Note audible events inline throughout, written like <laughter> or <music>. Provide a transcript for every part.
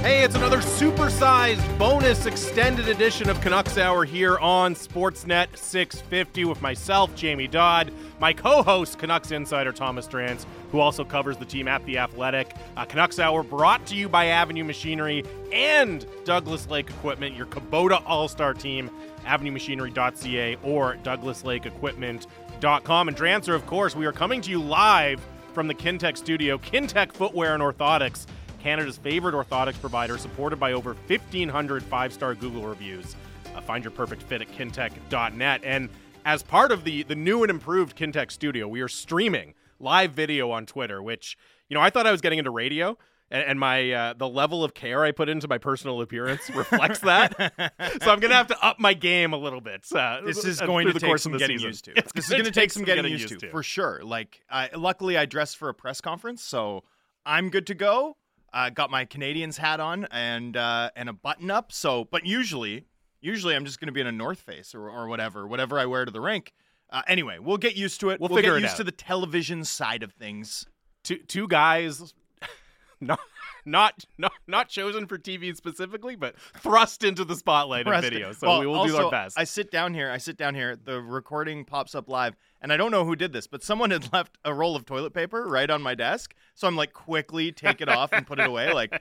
Hey, it's another supersized bonus extended edition of Canucks Hour here on Sportsnet 650 with myself, Jamie Dodd, my co host, Canucks insider Thomas Drance, who also covers the team at The Athletic. Uh, Canucks Hour brought to you by Avenue Machinery and Douglas Lake Equipment, your Kubota All Star team, avenuemachinery.ca or douglaslakeequipment.com. And Drancer, of course, we are coming to you live from the Kintec studio, Kintec Footwear and Orthotics. Canada's favorite orthotics provider, supported by over 1,500 five star Google reviews. Uh, find your perfect fit at kintec.net. And as part of the, the new and improved Kintec studio, we are streaming live video on Twitter, which, you know, I thought I was getting into radio. And, my uh, the level of care I put into my personal appearance <laughs> reflects that, so I'm gonna have to up my game a little bit. Uh, this is uh, going to take some getting season. used to. <laughs> It's This is gonna going to take some getting used to, for sure. Like, I, luckily, I dressed for a press conference, so I'm good to go. I got my Canadians hat on and uh, and a button up. So, but usually, usually I'm just going to be in a North Face or, or whatever, whatever I wear to the rink. Uh, anyway, we'll get used to it. We'll We'll, figure get it used out. to the television side of things. two two guys <laughs> not not not not chosen for TV specifically, but thrust into the spotlight Preston. video. So Well, we will do our best. I sit down here. I sit down here. The recording pops up live, and I don't know who did this, but someone had <laughs> left a roll of toilet paper right on my desk. So I'm like, quickly take it off and put it away. Like,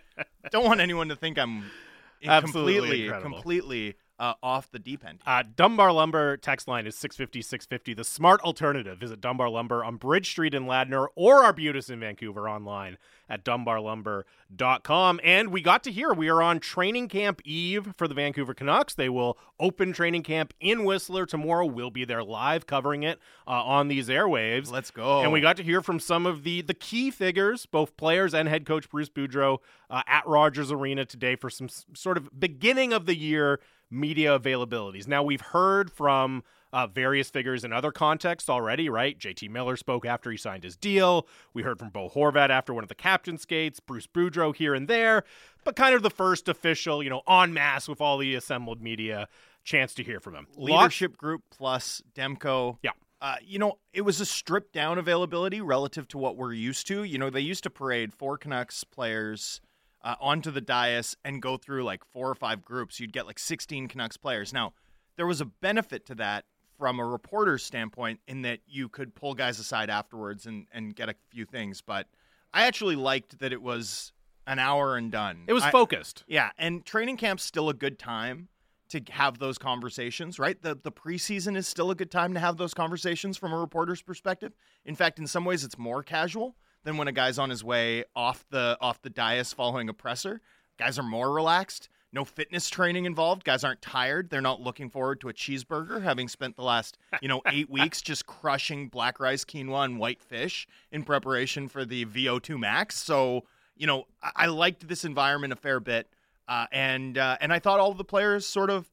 don't want anyone to think I'm <laughs> Absolutely completely, completely uh, off the deep end. Uh, Dunbar Lumber text line is 650 650, the smart alternative. Visit Dunbar Lumber on Bridge Street in Ladner or Arbutus in Vancouver online at dunbarlumber.com. And we got to hear we are on training camp eve for the Vancouver Canucks. They will open training camp in Whistler tomorrow. We'll be there live covering it uh, on these airwaves. Let's go. And we got to hear from some of the the key figures, both players and head coach Bruce Boudreau, uh, at Rogers Arena today for some s- sort of beginning of the year media availabilities. Now we've heard from uh, various figures in other contexts already, right? JT Miller spoke after he signed his deal. We heard from Bo Horvat after one of the captain skates. Bruce Boudreau here and there, but kind of the first official, you know, en masse with all the assembled media chance to hear from him. Leadership group plus Demko. Yeah. Uh, you know, it was a stripped down availability relative to what we're used to. You know, they used to parade four Canucks players uh, onto the dais and go through like four or five groups. You'd get like 16 Canucks players. Now, there was a benefit to that from a reporter's standpoint in that you could pull guys aside afterwards and, and get a few things. But I actually liked that it was an hour and done. It was I- focused. yeah, and training camp's still a good time to have those conversations, right? The the preseason is still a good time to have those conversations from a reporter's perspective. In fact, in some ways it's more casual than when a guy's on his way off the off the dais following a presser. Guys are more relaxed. No fitness training involved. Guys aren't tired. They're not looking forward to a cheeseburger, having spent the last, you know, eight weeks just crushing black rice, quinoa, and white fish in preparation for the VO2 Max. So, you know, I, I liked this environment a fair bit. Uh, and uh, and I thought all the players sort of,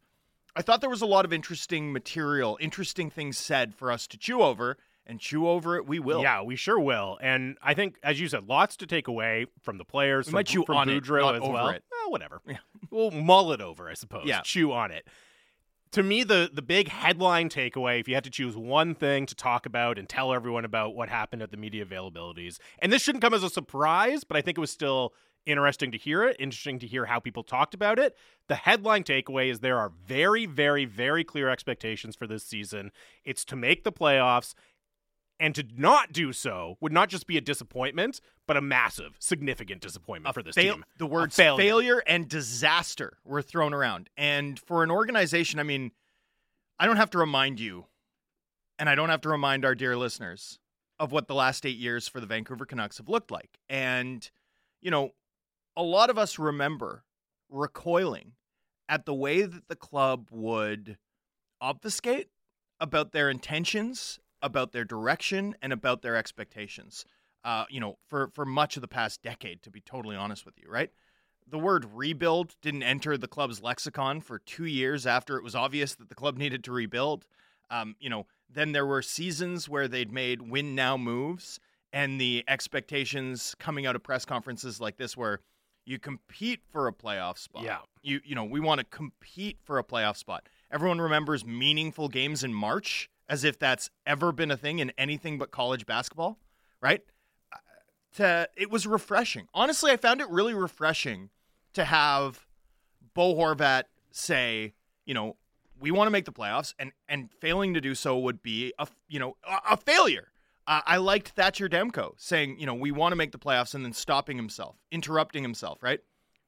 I thought there was a lot of interesting material, interesting things said for us to chew over, and chew over it we will. Yeah, we sure will. And I think, as you said, lots to take away from the players. We from, might chew from on Boudreau as well. it. Well, whatever. Yeah. <laughs> we'll mull it over, I suppose. Yeah. chew on it. To me, the the big headline takeaway, if you had to choose one thing to talk about and tell everyone about what happened at the media availabilities, and this shouldn't come as a surprise, but I think it was still interesting to hear it, interesting to hear how people talked about it. The headline takeaway is there are very, very, very clear expectations for this season. It's to make the playoffs, and to not do so would not just be a disappointment, but a massive, significant disappointment for this fail- team. The words failure. failure. and disaster were thrown around. And for an organization, I mean, I don't have to remind you, and I don't have to remind our dear listeners of what the last eight years for the Vancouver Canucks have looked like. And, you know, a lot of us remember recoiling at the way that the club would obfuscate about their intentions, about their direction, and about their expectations. Uh, you know, for for much of the past decade, to be totally honest with you, right? The word rebuild didn't enter the club's lexicon for two years after it was obvious that the club needed to rebuild. Um, you know, then there were seasons where they'd made win now moves, and the expectations coming out of press conferences like this, where you compete for a playoff spot. Yeah. You you know, we want to compete for a playoff spot. Everyone remembers meaningful games in March as if that's ever been a thing in anything but college basketball, right? Uh, To, it was refreshing. Honestly, I found it really refreshing to have Bo Horvat say, you know, we want to make the playoffs, and and failing to do so would be a you know a, a failure. Uh, I liked Thatcher Demko saying, you know, we want to make the playoffs, and then stopping himself, interrupting himself, right?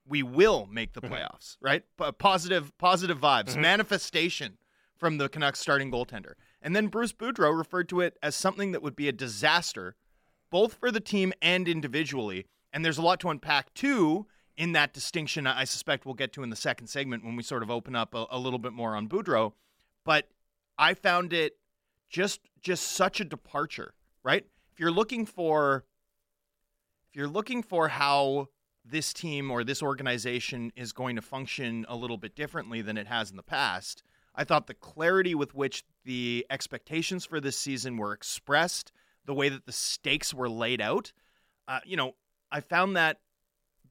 We will make the playoffs, right? P- positive, positive vibes, manifestation from the Canucks starting goaltender. And then Bruce Boudreau referred to it as something that would be a disaster, both for the team and individually. And there's a lot to unpack too in that distinction. I suspect we'll get to in the second segment when we sort of open up a, a little bit more on Boudreau. But I found it just just such a departure, right? If you're looking for if you're looking for how this team or this organization is going to function a little bit differently than it has in the past, I thought the clarity with which the expectations for this season were expressed, the way that the stakes were laid out, uh, you know, I found that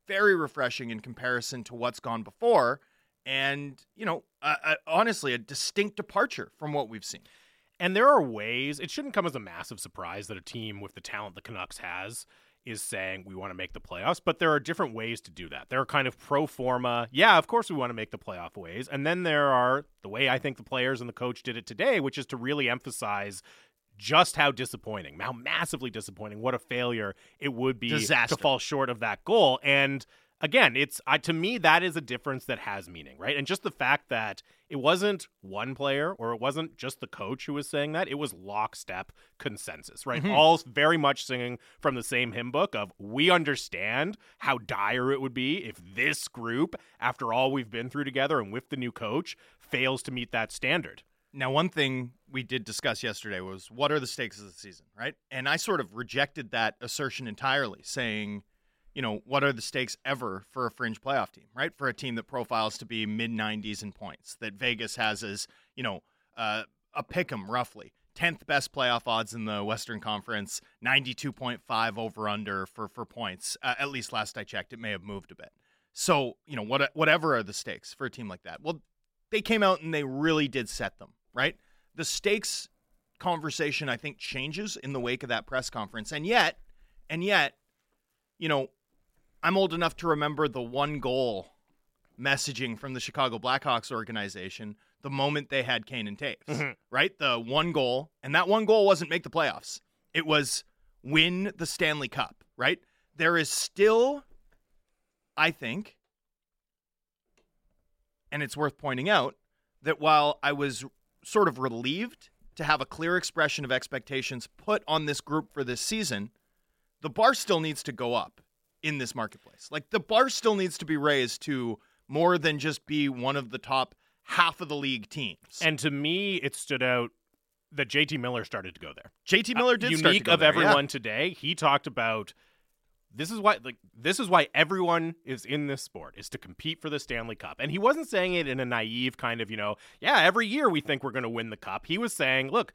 very refreshing in comparison to what's gone before. And, you know, uh, uh, honestly, a distinct departure from what we've seen. And there are ways, it shouldn't come as a massive surprise that a team with the talent the Canucks has is saying we want to make the playoffs, but there are different ways to do that. There are kind of pro forma, yeah, of course we want to make the playoff ways. And then there are the way I think the players and the coach did it today, which is to really emphasize just how disappointing, how massively disappointing, what a failure it would be Disaster. to fall short of that goal. And again, it's I, to me that is a difference that has meaning, right? And just the fact that it wasn't one player or it wasn't just the coach who was saying that, it was lockstep consensus, right? Mm-hmm. All very much singing from the same hymn book of we understand how dire it would be if this group, after all we've been through together and with the new coach, fails to meet that standard. Now, one thing we did discuss yesterday was what are the stakes of the season, right? And I sort of rejected that assertion entirely, saying, you know, what are the stakes ever for a fringe playoff team, right? For a team that profiles to be mid 90s in points, that Vegas has as, you know, uh, a pick 'em roughly. 10th best playoff odds in the Western Conference, 92.5 over under for, for points. Uh, at least last I checked, it may have moved a bit. So, you know, what, whatever are the stakes for a team like that? Well, they came out and they really did set them, right? The stakes conversation, I think, changes in the wake of that press conference. And yet, and yet, you know, I'm old enough to remember the one goal messaging from the Chicago Blackhawks organization the moment they had Kane and Toews, mm-hmm. right? The one goal, and that one goal wasn't make the playoffs. It was win the Stanley Cup, right? There is still, I think, and it's worth pointing out that while I was sort of relieved to have a clear expression of expectations put on this group for this season, the bar still needs to go up in this marketplace. Like the bar still needs to be raised to more than just be one of the top half of the league teams. And to me, it stood out that JT Miller started to go there. JT Miller uh, did unique start to go of there, everyone yeah. today. He talked about this is why like this is why everyone is in this sport is to compete for the Stanley Cup. And he wasn't saying it in a naive kind of, you know, yeah, every year we think we're going to win the cup. He was saying, look,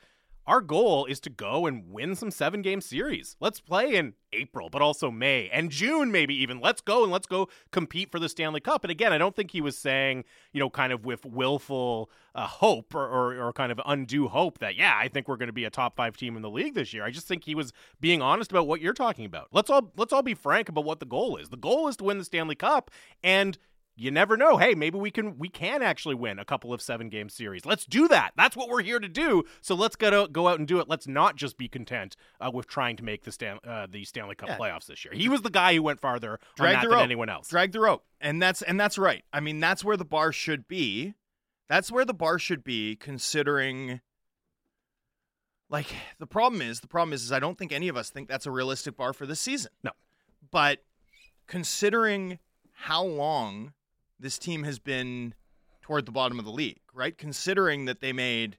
our goal is to go and win some seven game series. Let's play in April, but also May and June, maybe even. Let's go and let's go compete for the Stanley Cup. And again, I don't think he was saying, you know, kind of with willful uh, hope or, or, or kind of undue hope that, yeah, I think we're going to be a top five team in the league this year. I just think he was being honest about what you're talking about. Let's all let's all be frank about what the goal is. The goal is to win the Stanley Cup, and you never know. Hey, maybe we can we can actually win a couple of seven game series. Let's do that. That's what we're here to do. So let's go out, go out and do it. Let's not just be content uh, with trying to make the Stan, uh, the Stanley Cup Yeah. playoffs this year. He was the guy who went farther on Drag that the than rope. anyone else. Drag the rope. And that's and that's right. I mean, that's where the bar should be. That's where the bar should be considering like the problem is, the problem is is I don't think any of us think that's a realistic bar for this season. No. But considering how long this team has been toward the bottom of the league, right? Considering that they made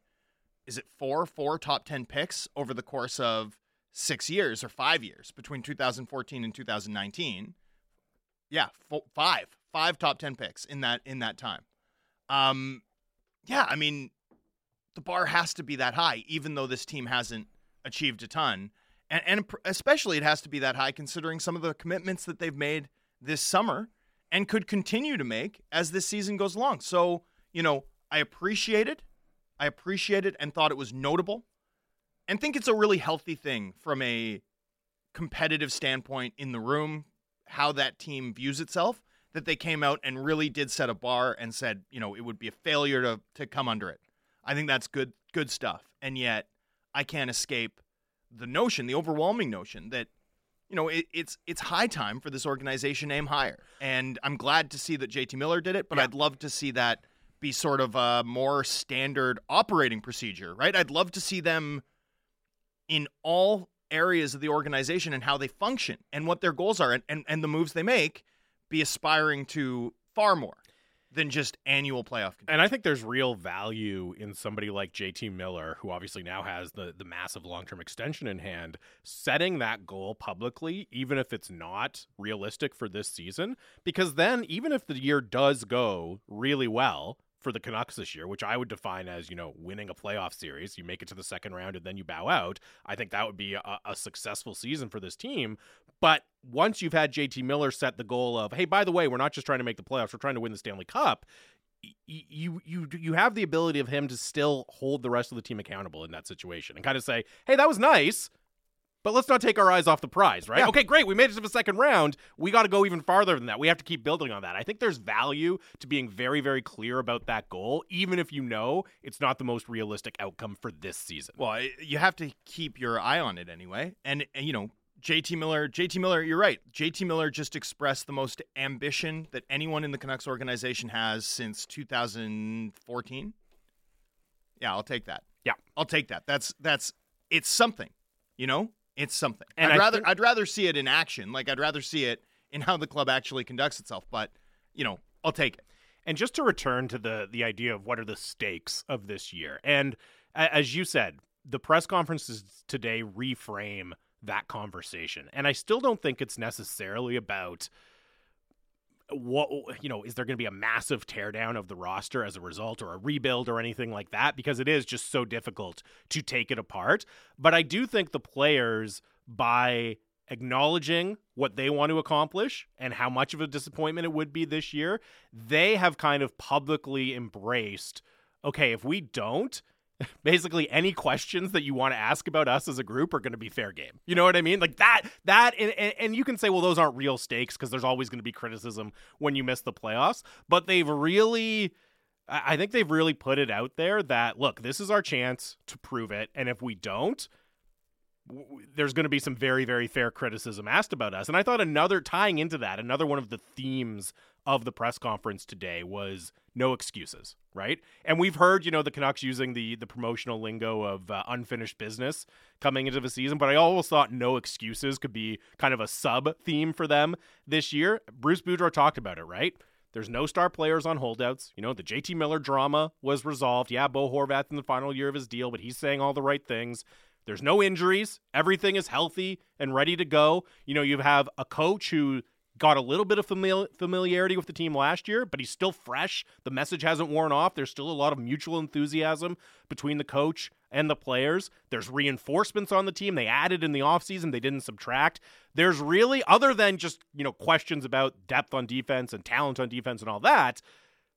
is it four four top 10 picks over the course of 6 years or 5 years between 2014 and 2019 yeah, fo- five, five top ten picks in that in that time. Um, yeah, I mean, the bar has to be that high, even though this team hasn't achieved a ton, and and especially it has to be that high considering some of the commitments that they've made this summer and could continue to make as this season goes along. So you know, I appreciate it, I appreciate it, and thought it was notable, and think it's a really healthy thing from a competitive standpoint in the room, how that team views itself, that they came out and really did set a bar and said, you know, it would be a failure to to come under it. I think that's good good stuff. And yet, I can't escape the notion, the overwhelming notion that you know it, it's it's high time for this organization to aim higher. And I'm glad to see that JT Miller did it, but Yeah. I'd love to see that be sort of a more standard operating procedure, right? I'd love to see them in all areas of the organization and how they function and what their goals are and, and, and the moves they make be aspiring to far more than just annual playoff contention. And I think there's real value in somebody like JT Miller, who obviously now has the, the massive long term extension in hand, setting that goal publicly, even if it's not realistic for this season. Because then, even if the year does go really well for the Canucks this year, which I would define as, you know, winning a playoff series, you make it to the second round and then you bow out, I think that would be a, a successful season for this team. But once you've had JT Miller set the goal of, hey, by the way, we're not just trying to make the playoffs, we're trying to win the Stanley Cup you you you have the ability of him to still hold the rest of the team accountable in that situation and kind of say, "Hey, that was nice, but let's not take our eyes off the prize, right? Yeah. Okay, great, we made it to the second round. We got to go even farther than that. We have to keep building on that. I think there's value to being very very clear about that goal, even if you know it's not the most realistic outcome for this season. Well, you have to keep your eye on it anyway. And, and, you know, JT Miller, JT Miller, you're right. JT Miller just expressed the most ambition that anyone in the Canucks organization has since 2014. Yeah, I'll take that. Yeah. I'll take that. That's that's it's something. You know? It's something. And I'd I rather think- I'd rather see it in action. Like I'd rather see it in how the club actually conducts itself, but you know, I'll take it. And just to return to the the idea of what are the stakes of this year, and as you said, the press conferences today reframe that conversation, and I still don't think it's necessarily about what you know is there going to be a massive teardown of the roster as a result or a rebuild or anything like that? Because it is just so difficult to take it apart. But i do think the players by acknowledging what they want to accomplish and how much of a disappointment it would be this year they have kind of publicly embraced okay if we don't <laughs> basically any questions that you want to ask about us as a group are going to be fair game. You know what I mean? Like that that and, and, you can say well those aren't real stakes because there's always going to be criticism when you miss the playoffs, but they've really I think they've really put it out there that look, this is our chance to prove it and if we don't there's going to be some very very fair criticism asked about us. And I thought another tying into that, another one of the themes of the press conference today was no excuses, right? And we've heard, you know, the Canucks using the the promotional lingo of uh, unfinished business coming into the season, but I always thought no excuses could be kind of a sub theme for them this year. Bruce Boudreau talked about it, right? There's no star players on holdouts. You know, the JT Miller drama was resolved. Yeah, Bo Horvat's in the final year of his deal, but he's saying all the right things. There's no injuries. Everything is healthy and ready to go. You know, you have a coach who got a little bit of famili- familiarity with the team last year, but he's still fresh. The message hasn't worn off. There's still a lot of mutual enthusiasm between the coach and the players. There's reinforcements on the team. They added in the offseason, they didn't subtract. There's really, other than just, you know, questions about depth on defense and talent on defense and all that,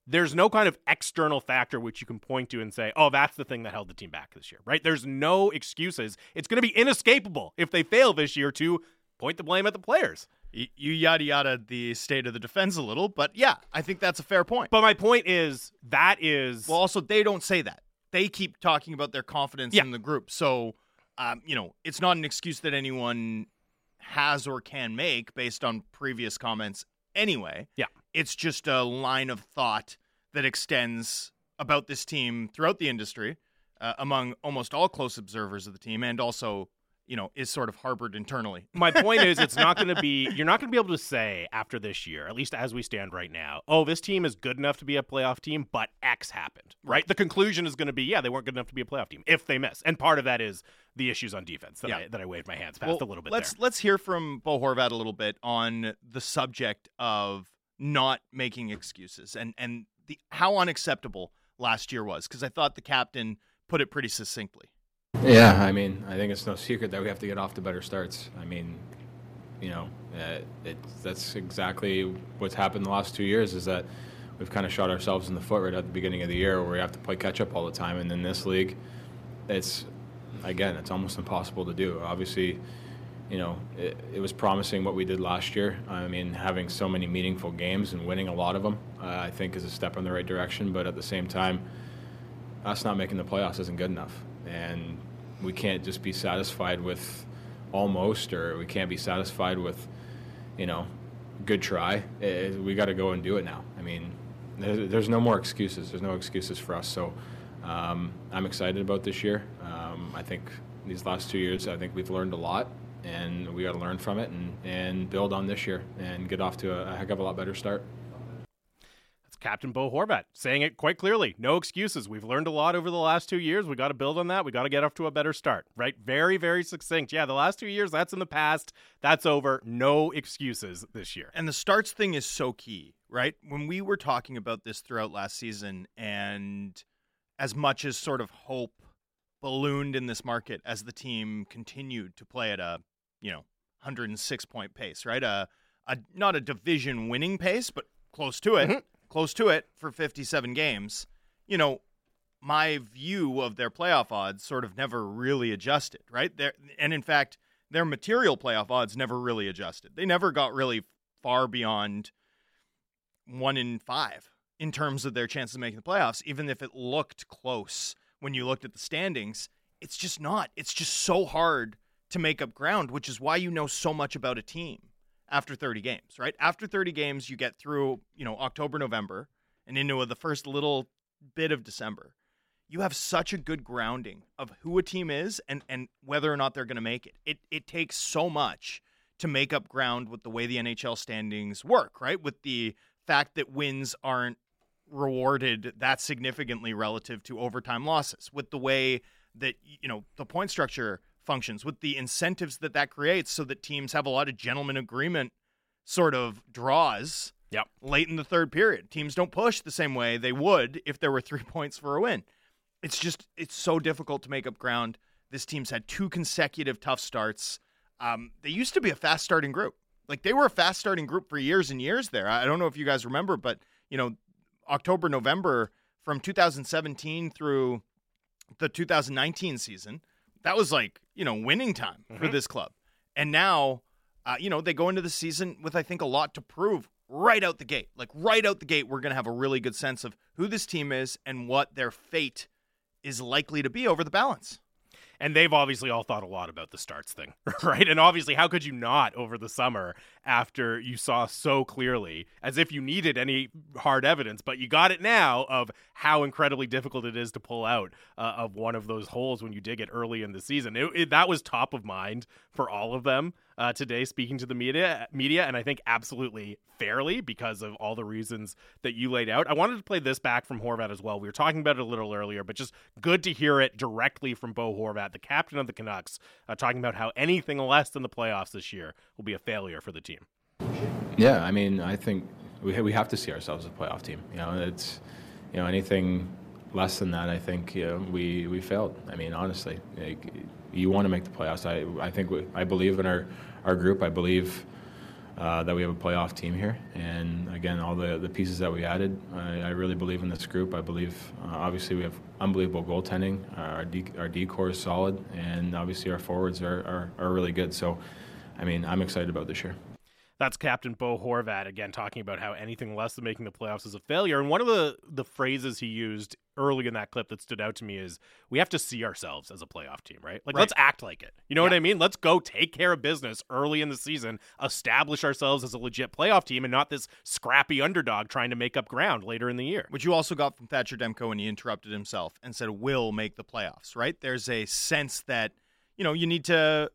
there's no kind of external factor which you can point to and say, oh, that's the thing that held the team back this year, right? There's no excuses. It's going to be inescapable if they fail this year to point the blame at the players. You yada yada the state of the defense a little, but yeah, I think that's a fair point. But my point is that is Well, also they don't say that. They keep talking about their confidence Yeah. in the group. So, um, you know, it's not an excuse that anyone has or can make based on previous comments anyway. Yeah. It's just a line of thought that extends about this team throughout the industry uh, among almost all close observers of the team and also, you know, is sort of harbored internally. <laughs> my point is it's not going to be you're not going to be able to say after this year at least as we stand right now oh this team is good enough to be a playoff team but x happened right, the conclusion is going to be yeah they weren't good enough to be a playoff team if they miss and part of that is the issues on defense that, Yeah. I, that I waved my hands past a little bit let's there. let's hear from Bo Horvat a little bit on the subject of not making excuses and and the how unacceptable last year was because I thought the captain put it pretty succinctly. Yeah, I mean, I think it's no secret that we have to get off to better starts. I mean, you know, uh, it, that's exactly what's happened the last two years is that we've kind of shot ourselves in the foot right at the beginning of the year where we have to play catch up all the time. And in this league, it's, again, it's almost impossible to do. Obviously, you know, it, it, was promising what we did last year. I mean, having so many meaningful games and winning a lot of them, uh, I think, is a step in the right direction. But at the same time, us not making the playoffs isn't good enough, and we can't just be satisfied with almost, or we can't be satisfied with, you know, good try. It, we got to go and do it now. I mean, there's, there's, no more excuses. There's no excuses for us. So um, I'm excited about this year. Um, I think these last two years, I think we've learned a lot and we got to learn from it and, and build on this year and get off to a, a heck of a lot better start. Captain Bo Horvat saying it quite clearly. No excuses. We've learned a lot over the last two years. We got to build on that. We got to get off to a better start. Right? Very, very succinct. Yeah, the last two years, that's in the past. That's over. No excuses this year. And the starts thing is so key, right? When we were talking about this throughout last season, and as much as sort of hope ballooned in this market as the team continued to play at a you know 106 point pace, right? A, a not a division winning pace, but close to it, mm-hmm. Close to it for 57 games. You know, my view of their playoff odds sort of never really adjusted, right? There and in fact, their material playoff odds never really adjusted. They never got really far beyond 1 in 5 in terms of their chances of making the playoffs, even if it looked close when you looked at the standings. It's just not. It's just so hard to make up ground, which is why you know so much about a team after 30 games, right? After 30 games, you get through, you know, October, November, and into the first little bit of December. You have such a good grounding of who a team is and, and whether or not they're going to make it. It it takes so much to make up ground with the way the NHL standings work, right? With the fact that wins aren't rewarded that significantly relative to overtime losses, with the way that you know the point structure functions, with the incentives that that creates, so that teams have a lot of gentleman agreement sort of draws. Yep. Late in the third period, teams don't push the same way they would if there were three <laughs> points for a win. It's just it's so difficult to make up ground. This team's had two consecutive tough starts. Um, they used to be a fast starting group. Like they were a fast starting group for years and years there. I don't know if you guys remember, but you know, October, November from 2017 through the 2019 season, that was like you know winning time mm-hmm. for this club. And now, uh, you know, they go into the season with I think a lot to prove right out the gate. Like right out the gate, we're going to have a really good sense of who this team is and what their fate is likely to be over the balance. And they've obviously all thought a lot about the starts thing, <laughs> right? And obviously, how could you not over the summer after you saw so clearly, as if you needed any hard evidence, but you got it now of how incredibly difficult it is to pull out uh, of one of those holes when you dig it early in the season. It, it, that was top of mind for all of them uh, today, speaking to the media, media, and I think absolutely fairly because of all the reasons that you laid out. I wanted to play this back from Horvat as well. We were talking about it a little earlier, but just good to hear it directly from Bo Horvat, the captain of the Canucks, uh, talking about how anything less than the playoffs this year will be a failure for the team. Yeah, I mean, I think we we have to see ourselves as a playoff team. You know, it's you know anything less than that, I think you know, we we failed. I mean, honestly, like, you want to make the playoffs. I I think we, I believe in our our group. I believe. Uh, that we have a playoff team here, and again, all the, the pieces that we added, I, I really believe in this group. I believe, uh, obviously, we have unbelievable goaltending. Uh, our D, our D core is solid, and obviously our forwards are, are, are really good. So, I mean, I'm excited about this year. That's Captain Bo Horvat again talking about how anything less than making the playoffs is a failure. And one of the the phrases he used early in that clip that stood out to me is we have to see ourselves as a playoff team, right? Like right. let's act like it. You know yeah. what I mean? Let's go take care of business early in the season, establish ourselves as a legit playoff team and not this scrappy underdog trying to make up ground later in the year. Which you also got from Thatcher Demko when he interrupted himself and said "We'll make the playoffs, right? There's a sense that you know, you need to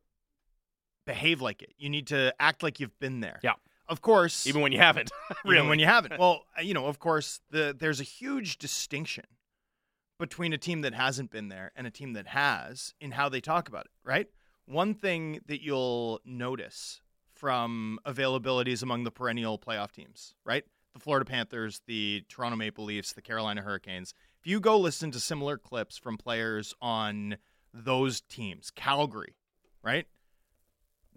behave like it. You need to act like you've been there. Yeah. Of course, even when you haven't. really. <laughs> Even when you haven't. Well, uh, you know, of course, the there's a huge distinction between a team that hasn't been there and a team that has in how they talk about it, right? One thing that you'll notice from availabilities among the perennial playoff teams, right? The Florida Panthers, the Toronto Maple Leafs, the Carolina Hurricanes. If you go listen to similar clips from players on those teams, Calgary, right?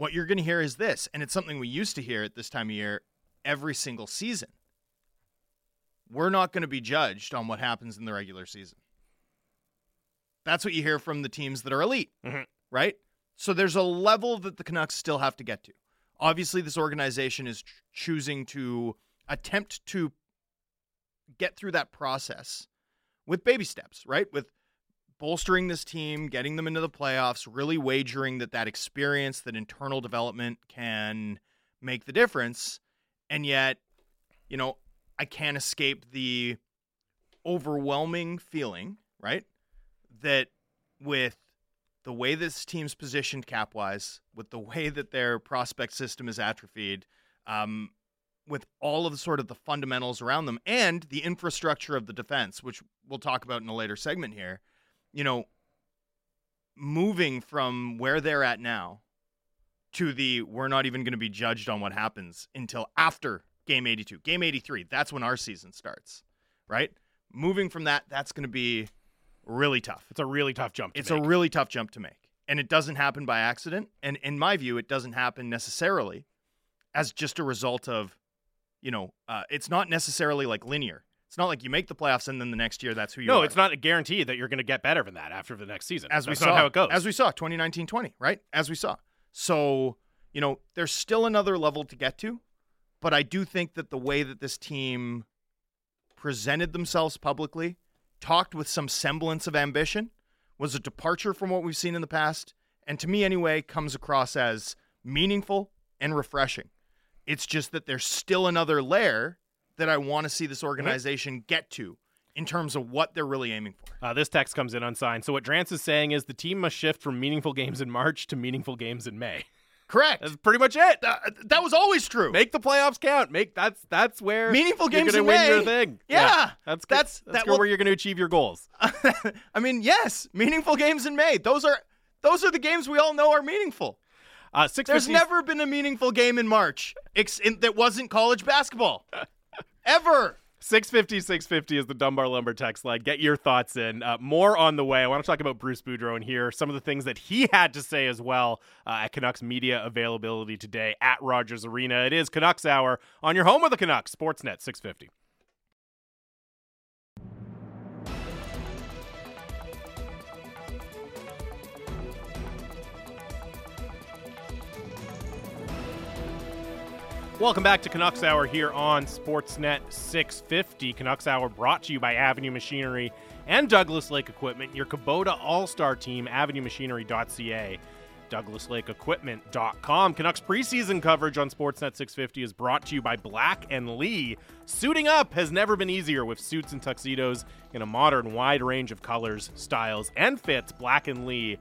What you're going to hear is this, and it's something we used to hear at this time of year every single season. We're not going to be judged on what happens in the regular season. That's what you hear from the teams that are elite, mm-hmm. right? So there's a level that the Canucks still have to get to. Obviously, this organization is ch- choosing to attempt to get through that process with baby steps, right? With bolstering this team, getting them into the playoffs, really wagering that that experience, that internal development can make the difference. And yet, you know, I can't escape the overwhelming feeling, right? That with the way this team's positioned cap wise, with the way that their prospect system is atrophied, um, with all of the sort of the fundamentals around them and the infrastructure of the defense, which we'll talk about in a later segment here, you know, moving from where they're at now to the we're not even going to be judged on what happens until after game 82, game 83. That's when our season starts, right? Moving from that, that's going to be really tough. It's a really tough jump. it's make. a really tough jump to make. And it doesn't happen by accident. And in my view, it doesn't happen necessarily as just a result of, you know, uh, it's not necessarily like linear. It's not like you make the playoffs and then the next year that's who you no, are. No, it's not a guarantee that you're going to get better than that after the next season. as That's we saw how it goes. As we saw 2019-20, right? As we saw. So, you know, there's still another level to get to, but I do think that the way that this team presented themselves publicly, talked with some semblance of ambition, was a departure from what we've seen in the past, and to me anyway, comes across as meaningful and refreshing. It's just that there's still another layer that I want to see this organization get to in terms of what they're really aiming for. Uh, this text comes in unsigned. So what Drance is saying is the team must shift from meaningful games in March to meaningful games in May. Correct. That's pretty much it. Uh, that was always true. Make the playoffs count. Make that's that's where Meaningful you're games gonna in win May. your thing. Yeah. that's That's- that's that where you're going to achieve your goals. <laughs> I mean, yes, meaningful games in May. Those are those are the games we all know are meaningful. Uh, six There's never been a meaningful game in March ex- in, that wasn't college basketball. <laughs> Ever. 650 650 is the Dunbar Lumber text line. Get your thoughts in. Uh, more on the way. I want to talk about Bruce Boudreau and hear some of the things that he <laughs> had to say as well uh, at Canucks media availability today at Rogers Arena. It is Canucks Hour on your home of the Canucks, Sportsnet 650. Welcome back to Canucks Hour here on Sportsnet 650. Canucks Hour brought to you by Avenue Machinery and Douglas Lake Equipment, your Kubota All Star team, avenuemachinery.ca, douglaslakeequipment.com. Canucks preseason coverage on Sportsnet 650 is brought to you by Black and Lee. Suiting up has never been easier with suits and tuxedos in a modern, wide range of colors, styles, and fits. Black and Lee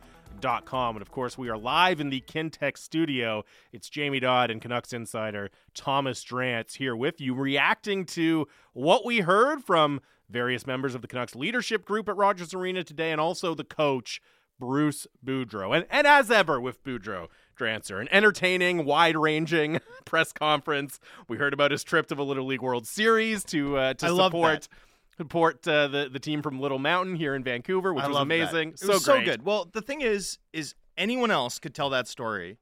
com. And of course, we are live in the Kintec studio. It's Jamie Dodd and Canucks insider Thomas Drance here with you, reacting to what we heard from various members of the Canucks leadership group at Rogers Arena today, and also the coach, Bruce Boudreau. And, and as ever with Boudreau, Drancer, an entertaining, wide ranging <laughs> press conference. We heard about his trip to the Little League World Series to, uh, to I love support. Support uh, the the team from Little Mountain here in Vancouver, which I was amazing. So was so good. Well, the thing is, is anyone else could tell that story,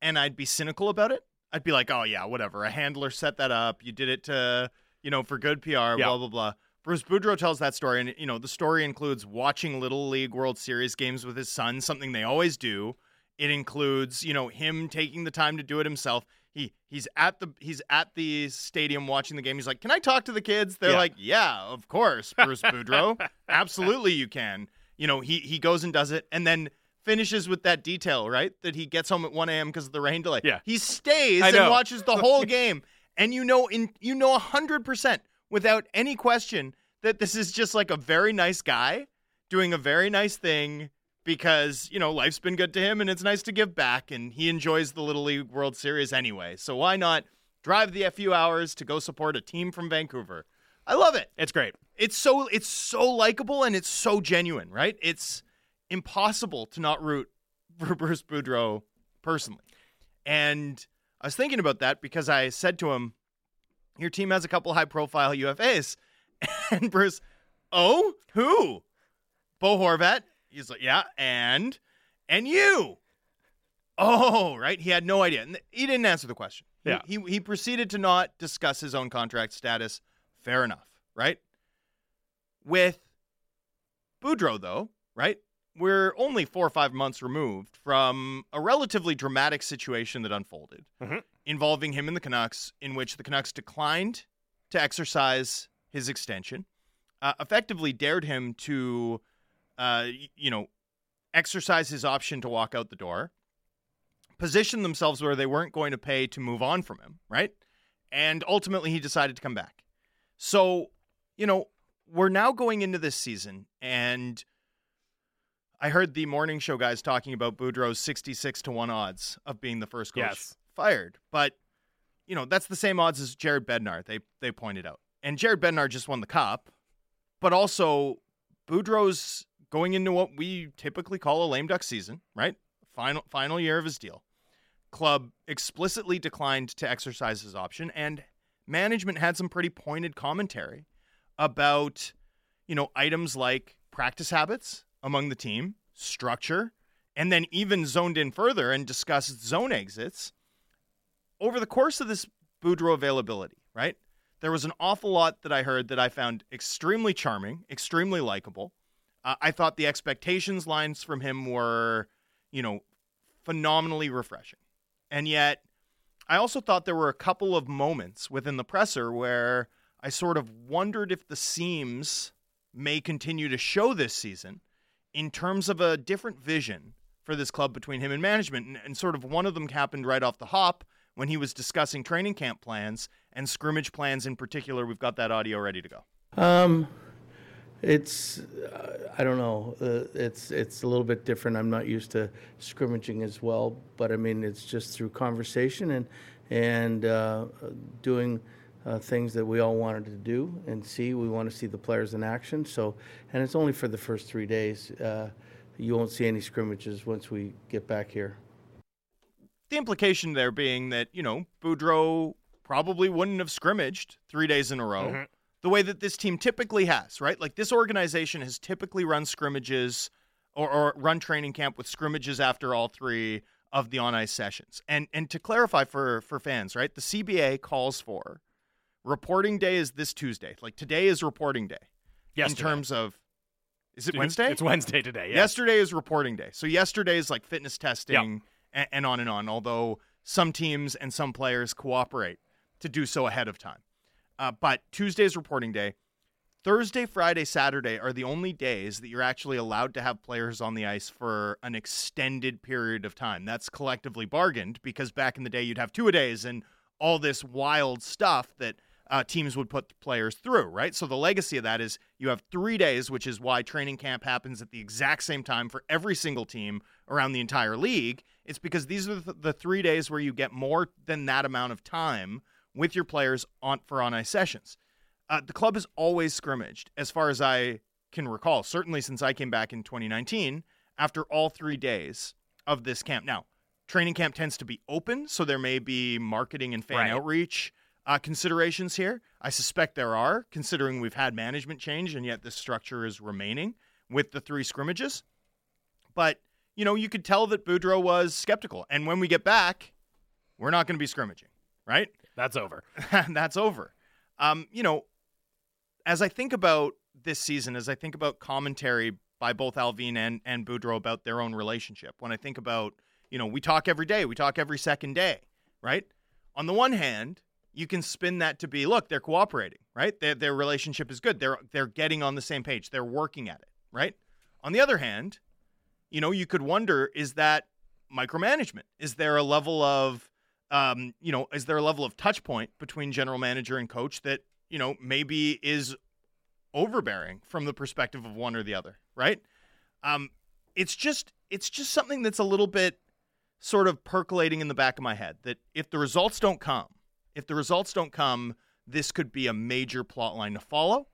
and I'd be cynical about it. I'd be like, oh yeah, whatever. A handler set that up. You did it to, you know, for good PR. Yeah. Blah blah blah. Bruce Boudreau tells that story, and you know, the story includes watching Little League World Series games with his son, something they always do. It includes, you know, him taking the time to do it himself. He he's at the he's at the stadium watching the game. He's like, "Can I talk to the kids?" They're Yeah. like, "Yeah, of course, Bruce Boudreau. <laughs> Absolutely you can." You know, he he goes and does it and then finishes with that detail, right? That he gets home at 1 a.m. because of the rain delay. Yeah. He stays and watches the whole <laughs> game. And you know in you know 100% without any question that this is just like a very nice guy doing a very nice thing because, you know, life's been good to him and it's nice to give back and he enjoys the Little League World Series anyway. So why not drive the few hours to go support a team from Vancouver? I love it. It's great. It's so it's so likable and it's so genuine, right? It's impossible to not root <laughs> for Bruce Boudreau personally. And I was thinking about that because I said to him, Your team has a couple high profile UFAs. <laughs> And Bruce, oh, who? Bo Horvat. He's like, Yeah, and and you. Oh, right. He had no idea. And he didn't answer the question. He- Yeah. He, he proceeded to not discuss his own contract status. Fair enough, right? With Boudreau, though, right? we're only four or five months removed from a relatively dramatic situation that unfolded Mhm. involving him and the Canucks, in which the Canucks declined to exercise his extension, uh, effectively dared him to, uh, you know, exercise his option to walk out the door, position themselves where they weren't going to pay to move on from him, right? And ultimately, he decided to come back. So, you know, we're now going into this season, and I heard the morning show guys talking about Boudreau's 66 to 1 odds of being the first coach Yes. fired. But, you know, that's the same odds as Jared Bednar, they, they pointed out. And Jared Bednar just won the cup, but also Boudreau's going into what we typically call a lame duck season, right? Final final year of his deal. Club explicitly declined to exercise his option, and management had some pretty pointed commentary about, you know, items like practice habits among the team, structure, and then even zoned in further and discussed zone exits over the course of this Boudreau availability, right? There was an awful lot that I heard that I found extremely charming, extremely likable. Uh, I thought the expectations lines from him were, you know, phenomenally refreshing. And yet, I also thought there were a couple of moments within the presser where I sort of wondered if the seams may continue to show this season in terms of a different vision for this club between him and management. And, and sort of one of them happened right off the hop when he was discussing training camp plans and scrimmage plans in particular. We've got that audio ready to go. Um, it's uh, I don't know. Uh, it's it's a little bit different. I'm not used to scrimmaging as well, but I mean it's just through conversation and and uh, doing uh, things that we all wanted to do and see. We want to see the players in action. So and it's only for the first three days. Uh, you won't see any scrimmages once we get back here. The implication there being that, you know, Boudreau probably wouldn't have scrimmaged three days in a row Mhm. The way that this team typically has, right? Like this organization has typically run scrimmages or, or run training camp with scrimmages after all three of the on ice sessions. And and to clarify for for fans, right? The CBA calls for reporting day is this Tuesday. Like today is reporting day. Yes, in terms of is it Dude, Wednesday? It's Wednesday today. Yes. Yesterday is reporting day. So yesterday is like fitness testing and, and on and on. Although some teams and some players cooperate to do so ahead of time. Uh, but Tuesday is reporting day. Thursday, Friday, Saturday are the only days that you're actually allowed to have players on the ice for an extended period of time. That's collectively bargained because back in the day you'd have two a days and all this wild stuff that uh, teams would put players through, right? So the legacy of that is you have three days, which is why training camp happens at the exact same time for every single team around the entire league. It's because these are the three days where you get more than that amount of time with your players on for on ice sessions. Uh, the club has always scrimmaged, as far as I can recall, certainly since I came back in 2019, after all three days of this camp. Now, training camp tends to be open, so there may be marketing and fan Right. outreach uh, considerations here. I suspect there are, considering we've had management change and yet this structure is remaining with the three scrimmages. But, you know, you could tell that Boudreau was skeptical. And when we get back, we're not going to be scrimmaging, right? That's over. <laughs> that's over. Um, you know, as I think about this season, as I think about commentary by both Allvin and, and Boudreau about their own relationship, when I think about, you know, we talk every day, we talk every second day, right? On the one hand, you can spin that to be, look, they're cooperating, right? Their, their relationship is good. They're they're getting on the same page. They're working at it, right? On the other hand, you know, you could wonder, is that micromanagement? Is there a level of um, you know, is there a level of touch point between general manager and coach that, you know, maybe is overbearing from the perspective of one or the other, right? Um, it's just it's just something that's a little bit sort of percolating in the back of my head that if the results don't come, if the results don't come, this could be a major plot line to follow.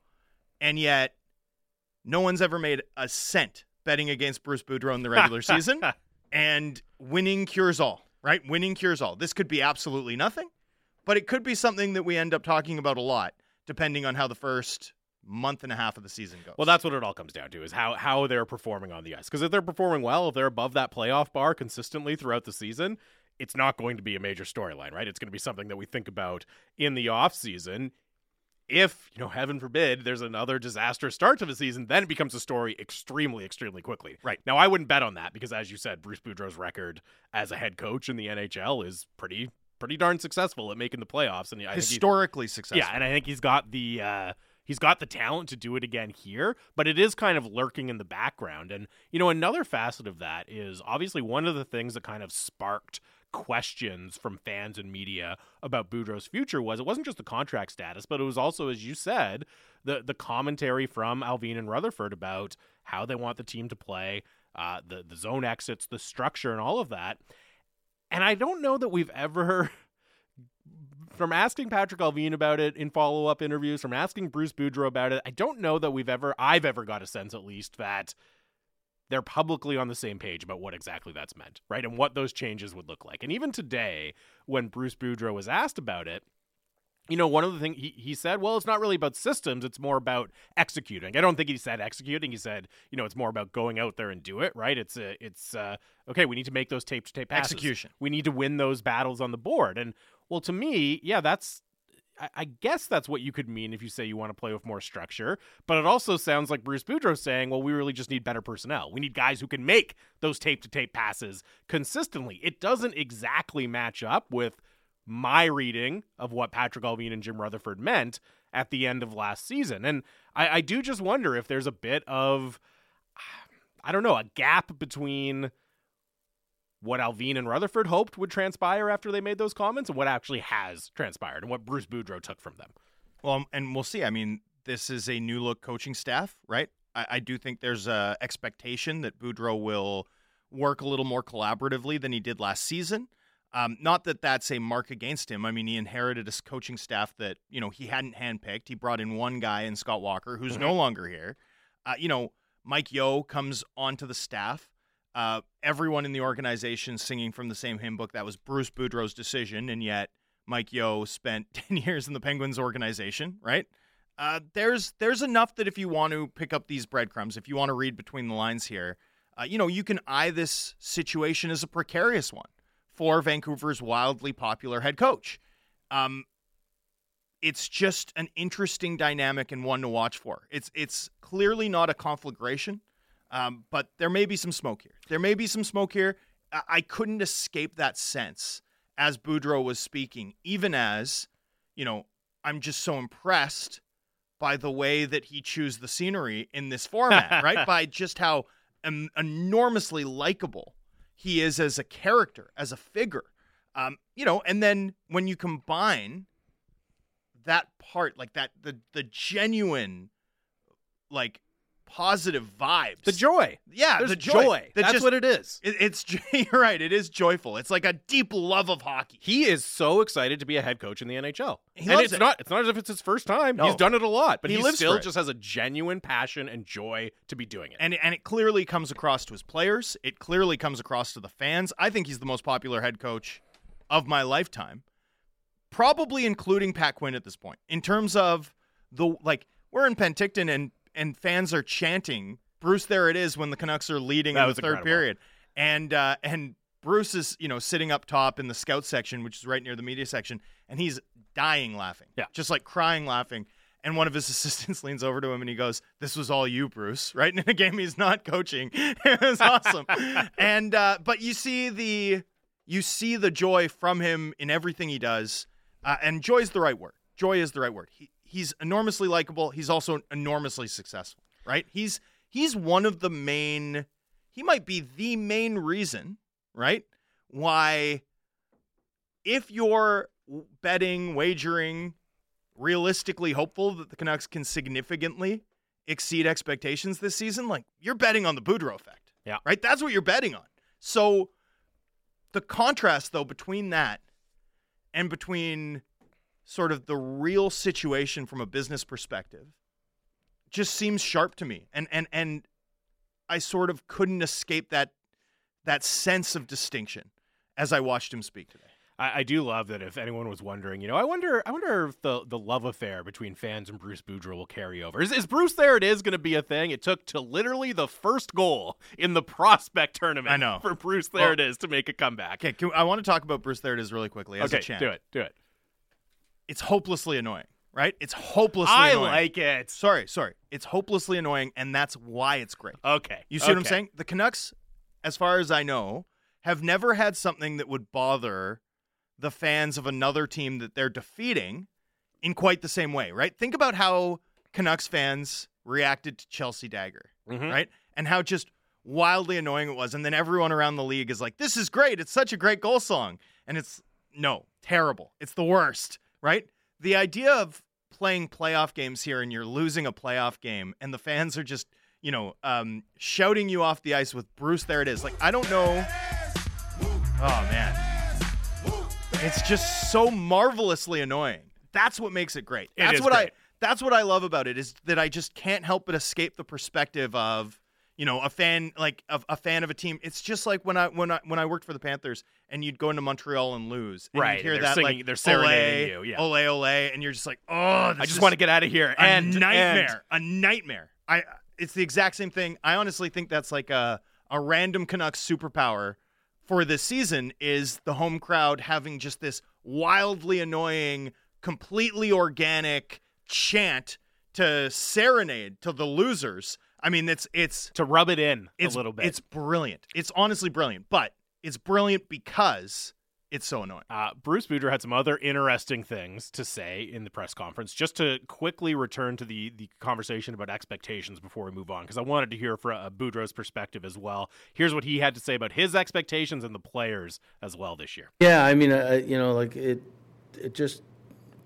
And yet no one's ever made a cent betting against Bruce Boudreau in the regular <laughs> season and winning cures all, right? Winning cures all. This could be absolutely nothing, but it could be something that we end up talking about a lot, depending on how the first month and a half of the season goes. Well, that's what it all comes down to is how how they're performing on the ice. Because if they're performing well, if they're above that playoff bar consistently throughout the season, it's not going to be a major storyline, right? It's going to be something that we think about in the off season. If, you know, heaven forbid, there's another disastrous start to the season, then it becomes a story extremely, extremely quickly. Right. Now, I wouldn't bet on that because, as you said, Bruce Boudreau's record as a head coach in the NHL is pretty, pretty darn successful at making the playoffs. And I Historically successful. yeah, and I think he's got the uh, he's got the talent to do it again here, but it is kind of lurking in the background. And you know, another facet of that is obviously one of the things that kind of sparked questions from fans and media about Boudreau's future was it wasn't just the contract status, but it was also, as you said, the the commentary from Allvin and Rutherford about how they want the team to play, uh, the the zone exits, the structure, and all of that. And I don't know that we've ever <laughs> from asking Patrick Allvin about it in follow up interviews, from asking Bruce Boudreau about it, I don't know that we've ever, I've ever got a sense at least that they're publicly on the same page about what exactly that's meant, right? And what those changes would look like. And even today, when Bruce Boudreau was asked about it, you know, one of the things he, he said, well, it's not really about systems, it's more about executing. I don't think he said executing. He said, you know, it's more about going out there and do it, right? It's uh, it's uh, okay, we need to make those tape to tape passes. Execution. We need to win those battles on the board. And well, to me, yeah, that's I, guess that's what you could mean if you say you want to play with more structure. But it also sounds like Bruce Boudreau saying, well, we really just need better personnel. We need guys who can make those tape to tape passes consistently. It doesn't exactly match up with my reading of what Patrick Allvin and Jim Rutherford meant at the end of last season. And I, I do just wonder if there's a bit of, I don't know, a gap between what Allvin and Rutherford hoped would transpire after they made those comments and what actually has transpired and what Bruce Boudreau took from them. Well, and we'll see. I mean, this is a new look coaching staff, right? I, I do think there's a expectation that Boudreau will work a little more collaboratively than he did last season. Um, not that that's a mark against him. I mean, he inherited a coaching staff that you know he hadn't handpicked. He brought in one guy in Scott Walker, who's no longer here. Uh, you know, Mike Yeo comes onto the staff. Uh, everyone in the organization singing from the same hymn book. That was Bruce Boudreau's decision, and yet Mike Yeo spent <laughs> ten years in the Penguins organization, right? Uh, there's there's enough that if you want to pick up these breadcrumbs, if you want to read between the lines here, uh, you know you can eye this situation as a precarious one for Vancouver's wildly popular head coach. Um, it's just an interesting dynamic and one to watch for. It's it's clearly not a conflagration, um, but there may be some smoke here. There may be some smoke here. I, I couldn't escape that sense as Boudreau was speaking, even as you know I'm just so impressed by the way that he chews the scenery in this format, <laughs> right? By just how enormously likable he is as a character, as a figure. Um, you know, and then when you combine that part, like that, the the genuine, like positive vibes, The joy. yeah, There's the joy. that That's just- what it is. it- it's <laughs> you're right. It is joyful. It's like a deep love of hockey. He is so excited to be a head coach in the NHL. He and loves it's it. not it's not as if it's his first time. No. He's done it a lot, but He he, still just has a genuine passion and joy to be doing it. and and it clearly comes across to his players. It clearly comes across to the fans. I think he's the most popular head coach of my lifetime, probably including Pat Quinn at this point. In terms of the like, we're in Penticton and and fans are chanting Bruce. There it is when the Canucks are leading That in the third incredible. period, and uh, and Bruce is you know sitting up top in the scout section, which is right near the media section, and he's dying laughing, Yeah. just like crying laughing. And one of his <laughs> assistants leans over to him and he goes, "This was all you, Bruce." Right <laughs> in a game he's not coaching. <laughs> it was awesome. and uh, but you see the you see the joy from him in everything he does, uh, and joy is the right word. Joy is the right word. He, he's enormously likable. He's also enormously successful. Right? He's he's one of the main. He might be the main reason, right? Why, if you're betting, wagering, realistically hopeful that the Canucks can significantly exceed expectations this season, like you're betting on the Boudreau effect. Yeah. Right? That's what you're betting on. So the contrast though between that and between sort of the real situation from a business perspective just seems sharp to me. And and and I sort of couldn't escape that that sense of distinction as I watched him speak today. I, I do love that. If anyone was wondering, you know, I wonder, I wonder if the the love affair between fans and Bruce Boudreau will carry over. Is, is Bruce there? It is going to be a thing. It took to literally the first goal in the prospect tournament. I know. for Bruce. There Well- it is to make a comeback. Okay, can, I want to talk about Bruce There It Is really quickly as okay, a champ. do it, do it. It's hopelessly annoying right? It's hopelessly I annoying. like it. Sorry, sorry. It's hopelessly annoying, and that's why it's great. Okay. You see what I'm okay. saying? The Canucks, as far as I know, have never had something that would bother the fans of another team that they're defeating in quite the same way, right? Think about how Canucks fans reacted to Chelsea Dagger, Mhm. right? And how just wildly annoying it was. And then everyone around the league is like, this is great. It's such a great goal song. And it's no, terrible. It's the worst, right? The idea of playing playoff games here and you're losing a playoff game and the fans are just, you know, um, shouting you off the ice with Bruce, there it is. Like, I don't know. Oh, man. It's just so marvelously annoying. That's what makes it great. That's what great. I that's what I love about it is that I just can't help but escape the perspective of you know a fan like of a fan of a team. It's just like when I when I when I worked for the Panthers and you'd go into Montreal and lose. And Right, You'd hear they're that singing- like they're serenading ole, you, yeah. Ole ole, and you're just like, oh, I just want to get out of here. a And nightmare, a nightmare. I it's the exact same thing. I honestly think that's like a a random Canucks superpower for this season is the home crowd having just this wildly annoying, completely organic chant to serenade to the losers. I mean, it's it's to rub it in it's a little bit. It's brilliant. It's honestly brilliant, but it's brilliant because it's so annoying. Uh, Bruce Boudreau had some other interesting things to say in the press conference. Just to quickly return to the the conversation about expectations before we move on, because I wanted to hear from uh, Boudreau's perspective as well. Here's what he had to say about his expectations and the players as well this year. Yeah, I mean, uh, you know, like it, it just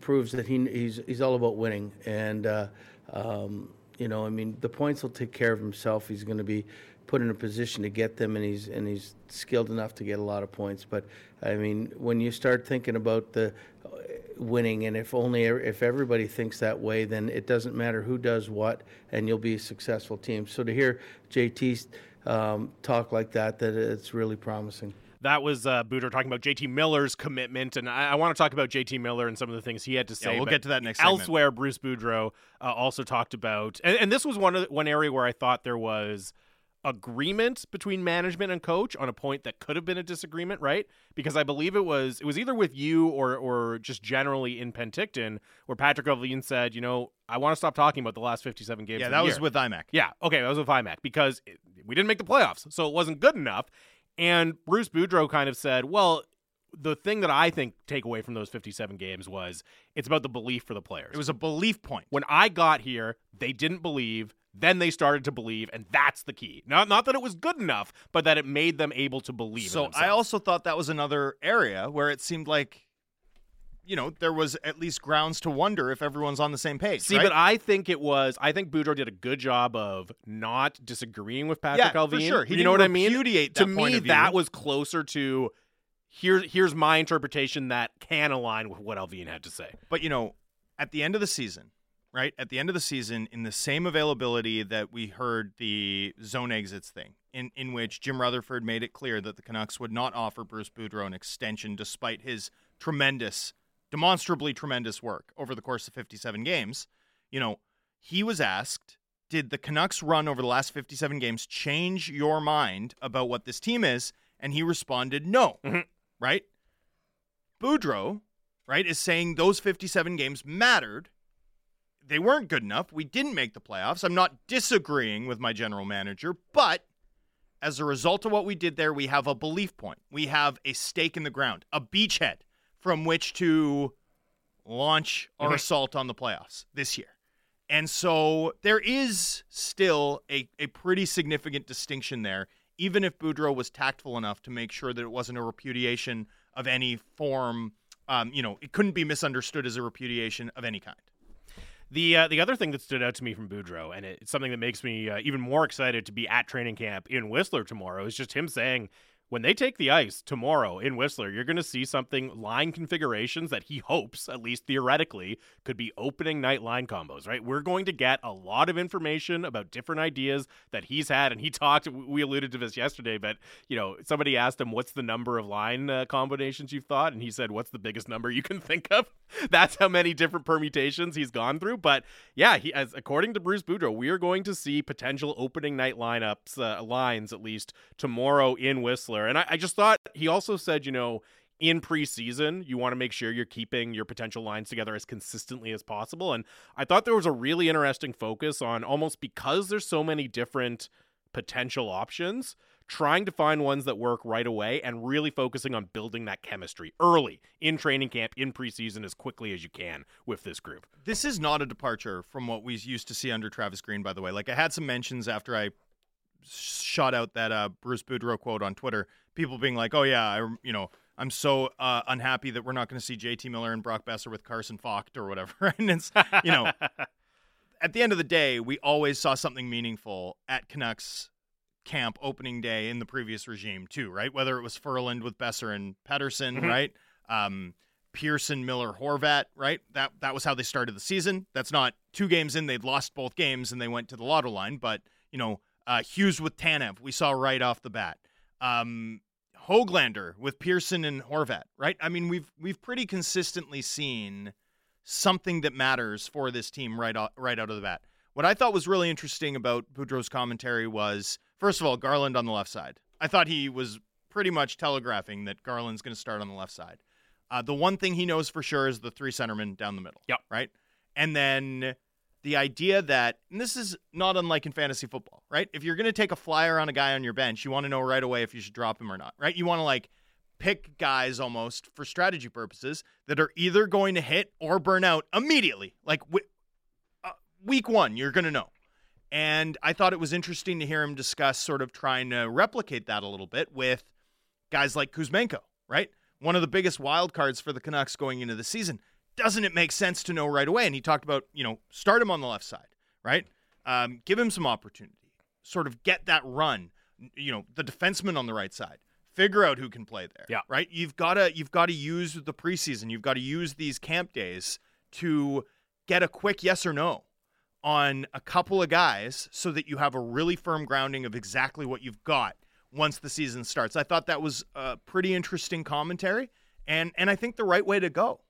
proves that he he's he's all about winning, and uh, um, you know, I mean, the points will take care of himself. He's going to be put in a position to get them, and he's and he's skilled enough to get a lot of points. But I mean, when you start thinking about the uh, winning, and if only if everybody thinks that way, then it doesn't matter who does what, and you'll be a successful team. So to hear JT um, talk like that, that it's really promising. That was uh, Boudreau talking about JT Miller's commitment, and I, I want to talk about JT Miller and some of the things he had to say. we'll get to that next segment. Elsewhere, Bruce Boudreau uh, also talked about, and, and this was one of the, one area where I thought there was agreement between management and coach on a point that could have been a disagreement, right? Because I believe it was it was either with you or or just generally in Penticton, where Patrick O'Lean said, you know, I want to stop talking about the last fifty-seven games. Yeah, that was year. with IMAC. Yeah, okay, that was with IMAC because it, we didn't make the playoffs, so it wasn't good enough. And Bruce Boudreau kind of said, well, the thing that I think take away from those 57 games was it's about the belief for the players. It was a belief point. when I got here, they didn't believe, then they started to believe, and that's the key. Not not that it was good enough, but that it made them able to believe. So I also thought that was another area where it seemed like, you know, there was at least grounds to wonder if everyone's on the same page. See, right? but I think it was. I think Boudreau did a good job of not disagreeing with Patrick Yeah, for Allvin. sure. He you know what I mean? to me, that was closer to here. Here's my interpretation that can align with what Allvin had to say. But you know, at the end of the season, right? At the end of the season, in the same availability that we heard the zone exits thing, in in which Jim Rutherford made it clear that the Canucks would not offer Bruce Boudreau an extension despite his tremendous, demonstrably tremendous work over the course of 57 games. You know, he was asked, "Did the Canucks run over the last 57 games change your mind about what this team is?" And he responded, "No." Mhm. Right? Boudreau, right, is saying those 57 games mattered. They weren't good enough. We didn't make the playoffs. I'm not disagreeing with my general manager, but as a result of what we did there, we have a belief point. We have a stake in the ground, a beachhead from which to launch our Mhm. assault on the playoffs this year. And so there is still a, a pretty significant distinction there, even if Boudreau was tactful enough to make sure that it wasn't a repudiation of any form. Um, you know, it couldn't be misunderstood as a repudiation of any kind. The uh, the other thing that stood out to me from Boudreau, and it's something that makes me uh, even more excited to be at training camp in Whistler tomorrow, is just him saying when they take the ice tomorrow in Whistler, you're going to see something line configurations that he hopes, at least theoretically, could be opening night line combos, right? We're going to get a lot of information about different ideas that he's had. And he talked, we alluded to this yesterday, but, you know, somebody asked him, what's the number of line uh, combinations you've thought? And he said, what's the biggest number you can <laughs> think of? <laughs> That's how many different permutations he's gone through. But yeah, he, as according to Bruce Boudreau, we are going to see potential opening night lineups, uh, lines at least tomorrow in Whistler. And I, I just thought he also said, you know, in preseason, you want to make sure you're keeping your potential lines together as consistently as possible. And I thought there was a really interesting focus on almost because there's so many different potential options, trying to find ones that work right away and really focusing on building that chemistry early in training camp, in preseason, as quickly as you can with this group. This is not a departure from what we used to see under Travis Green, by the way. Like I had some mentions after I shot out that uh, Bruce Boudreau quote on Twitter. People being like, "Oh yeah, I, you know, I'm so uh, unhappy that we're not going to see JT Miller and Brock Boeser with Carson Focht or whatever." <laughs> and it's you know, <laughs> at the end of the day, we always saw something meaningful at Canucks camp opening day in the previous regime too, right? Whether it was Ferland with Boeser and Pettersson, mm-hmm. right? Um, Pearson, Miller, Horvat, right? That that was how they started the season. That's not two games in; they'd lost both games and they went to the lotto line. But you know, uh, Hughes with Tanev, we saw right off the bat. Um, Hoglander with Pearson and Horvat, right? I mean, we've we've pretty consistently seen something that matters for this team right out, right out of the bat. What I thought was really interesting about Boudreau's commentary was, first of all, Garland on the left side. I thought he was pretty much telegraphing that Garland's going to start on the left side. Uh, the one thing he knows for sure is the three centermen down the middle. Yep. Right. And then the idea that and this is not unlike in fantasy football, right? If you're going to take a flyer on a guy on your bench, you want to know right away if you should drop him or not, right? You want to like pick guys almost for strategy purposes that are either going to hit or burn out immediately. Like uh, week 1, you're going to know. And I thought it was interesting to hear him discuss sort of trying to replicate that a little bit with guys like Kuzmenko, right? One of the biggest wild cards for the Canucks going into the season doesn't it make sense to know right away? And he talked about, you know, start him on the left side, right? Um, give him some opportunity, sort of get that run. You know, the defenseman on the right side, figure out who can play there. Yeah, right. You've got to you've got to use the preseason. You've got to use these camp days to get a quick yes or no on a couple of guys, so that you have a really firm grounding of exactly what you've got once the season starts. I thought that was a pretty interesting commentary, and and I think the right way to go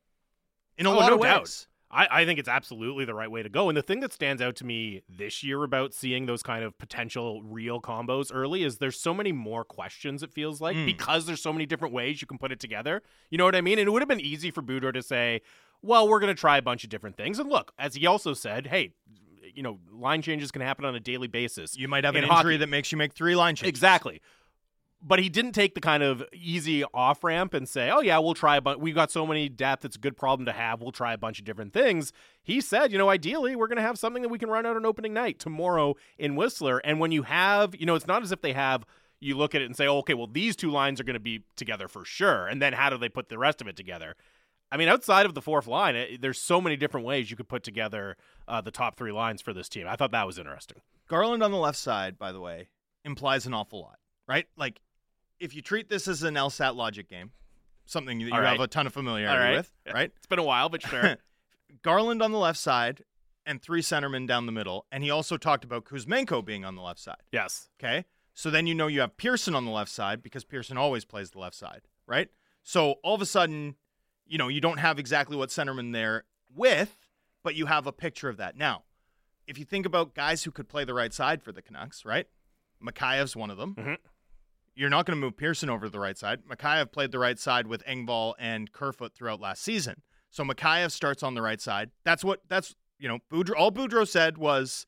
in a oh, lot no of ways. Doubt. I, I, think it's absolutely the right way to go. And the thing that stands out to me this year about seeing those kind of potential real combos early is there's so many more questions, it feels like, mm. because there's so many different ways you can put it together. You know what I mean? And it would have been easy for Boudreau to say, well, we're going to try a bunch of different things. And look, as he also said, hey, you know, line changes can happen on a daily basis. You might have an injury hockey. that makes you make three line changes. Exactly but he didn't take the kind of easy off ramp and say, "Oh yeah, we'll try a bunch. We've got so many depth; it's a good problem to have. We'll try a bunch of different things." He said, "You know, ideally, we're going to have something that we can run out on opening night tomorrow in Whistler." And when you have, you know, it's not as if they have. You look at it and say, oh, "Okay, well, these two lines are going to be together for sure." And then how do they put the rest of it together? I mean, outside of the fourth line, it, there's so many different ways you could put together uh, the top three lines for this team. I thought that was interesting. Garland on the left side, by the way, implies an awful lot, right? Like if you treat this as an LSAT logic game, something that you right. have a ton of familiarity right. with, right? It's been a while, but sure. <laughs> Garland on the left side and three centermen down the middle. And he also talked about Kuzmenko being on the left side. Yes. Okay. So then you know you have Pearson on the left side because Pearson always plays the left side, right? So all of a sudden, you know, you don't have exactly what centerman there with, but you have a picture of that. Now, if you think about guys who could play the right side for the Canucks, right? Mikheyev's one of them. Mm-hmm you're not going to move Pearson over to the right side. Mikheyev played the right side with Engvall and Kerfoot throughout last season. So Mikheyev starts on the right side. That's what that's you know. All Boudreau said was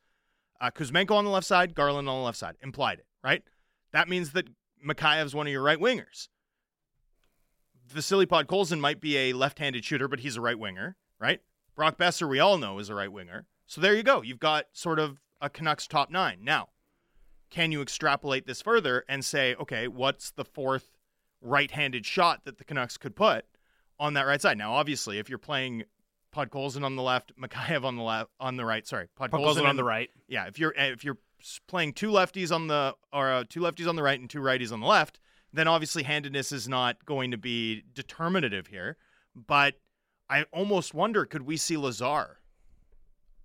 uh, Kuzmenko on the left side, Garland on the left side. Implied it, right? That means that Mikheyev's one of your right wingers. Vasily Podkolzin might be a left-handed shooter, but he's a right winger, right? Brock Boeser, we all know, is a right winger. So there you go. You've got sort of a Canucks top nine. Now, can you extrapolate this further and say, okay, what's the fourth right-handed shot that the Canucks could put on that right side? Now, obviously, if you're playing Podkolzin on the left, Mikheyev on the left, on the right. Sorry, Podkolzin on the right. Yeah, if you're if you're playing two lefties on the or uh, two lefties on the right and two righties on the left, then obviously handedness is not going to be determinative here. But I almost wonder, could we see Lazar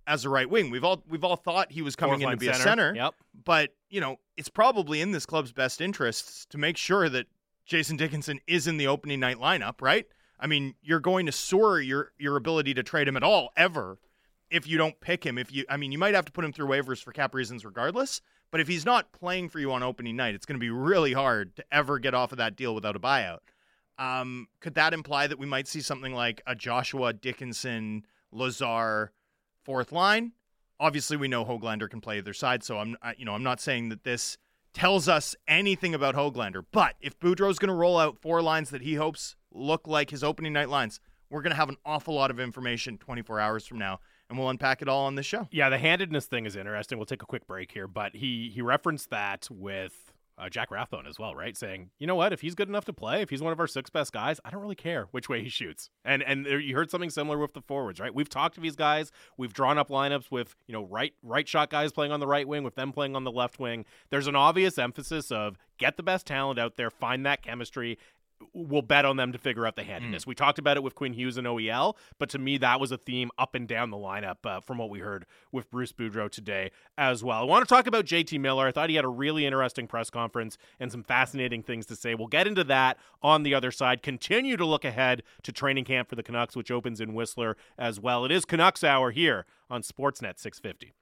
as a right wing. We've all we've all thought he was coming in to be center. a center. Yep. But, you know, it's probably in this club's best interests to make sure that Jason Dickinson is in the opening night lineup, right? I mean, you're going to soar your your ability to trade him at all ever if you don't pick him. If you I mean, you might have to put him through waivers for cap reasons regardless, but if he's not playing for you on opening night, it's going to be really hard to ever get off of that deal without a buyout. Um, could that imply that we might see something like a Joshua Dickinson Lazar fourth line? Obviously, we know Hoglander can play either side, so I'm you know I'm not saying that this tells us anything about Hoglander. But if Boudreau's going to roll out four lines that he hopes look like his opening night lines, we're going to have an awful lot of information 24 hours from now and we'll unpack it all on this show. Yeah, the handedness thing is interesting. We'll take a quick break here, but he he referenced that with uh, Jack Rathbone as well, right? Saying, you know what, if he's good enough to play, if he's one of our six best guys, I don't really care which way he shoots. And and there, you heard something similar with the forwards, right? We've talked to these guys, we've drawn up lineups with you know right right shot guys playing on the right wing, with them playing on the left wing. There's an obvious emphasis of get the best talent out there, find that chemistry, we'll bet on them to figure out the handedness. Mm. We talked about it with Quinn Hughes and OEL, but to me, that was a theme up and down the lineup uh, from what we heard with Bruce Boudreau today as well. I want to talk about JT Miller. I thought he had a really interesting press conference and some fascinating things to say. We'll get into that on the other side. Continue to look ahead to training camp for the Canucks, which opens in Whistler as well. It is Canucks Hour here on Sportsnet 650.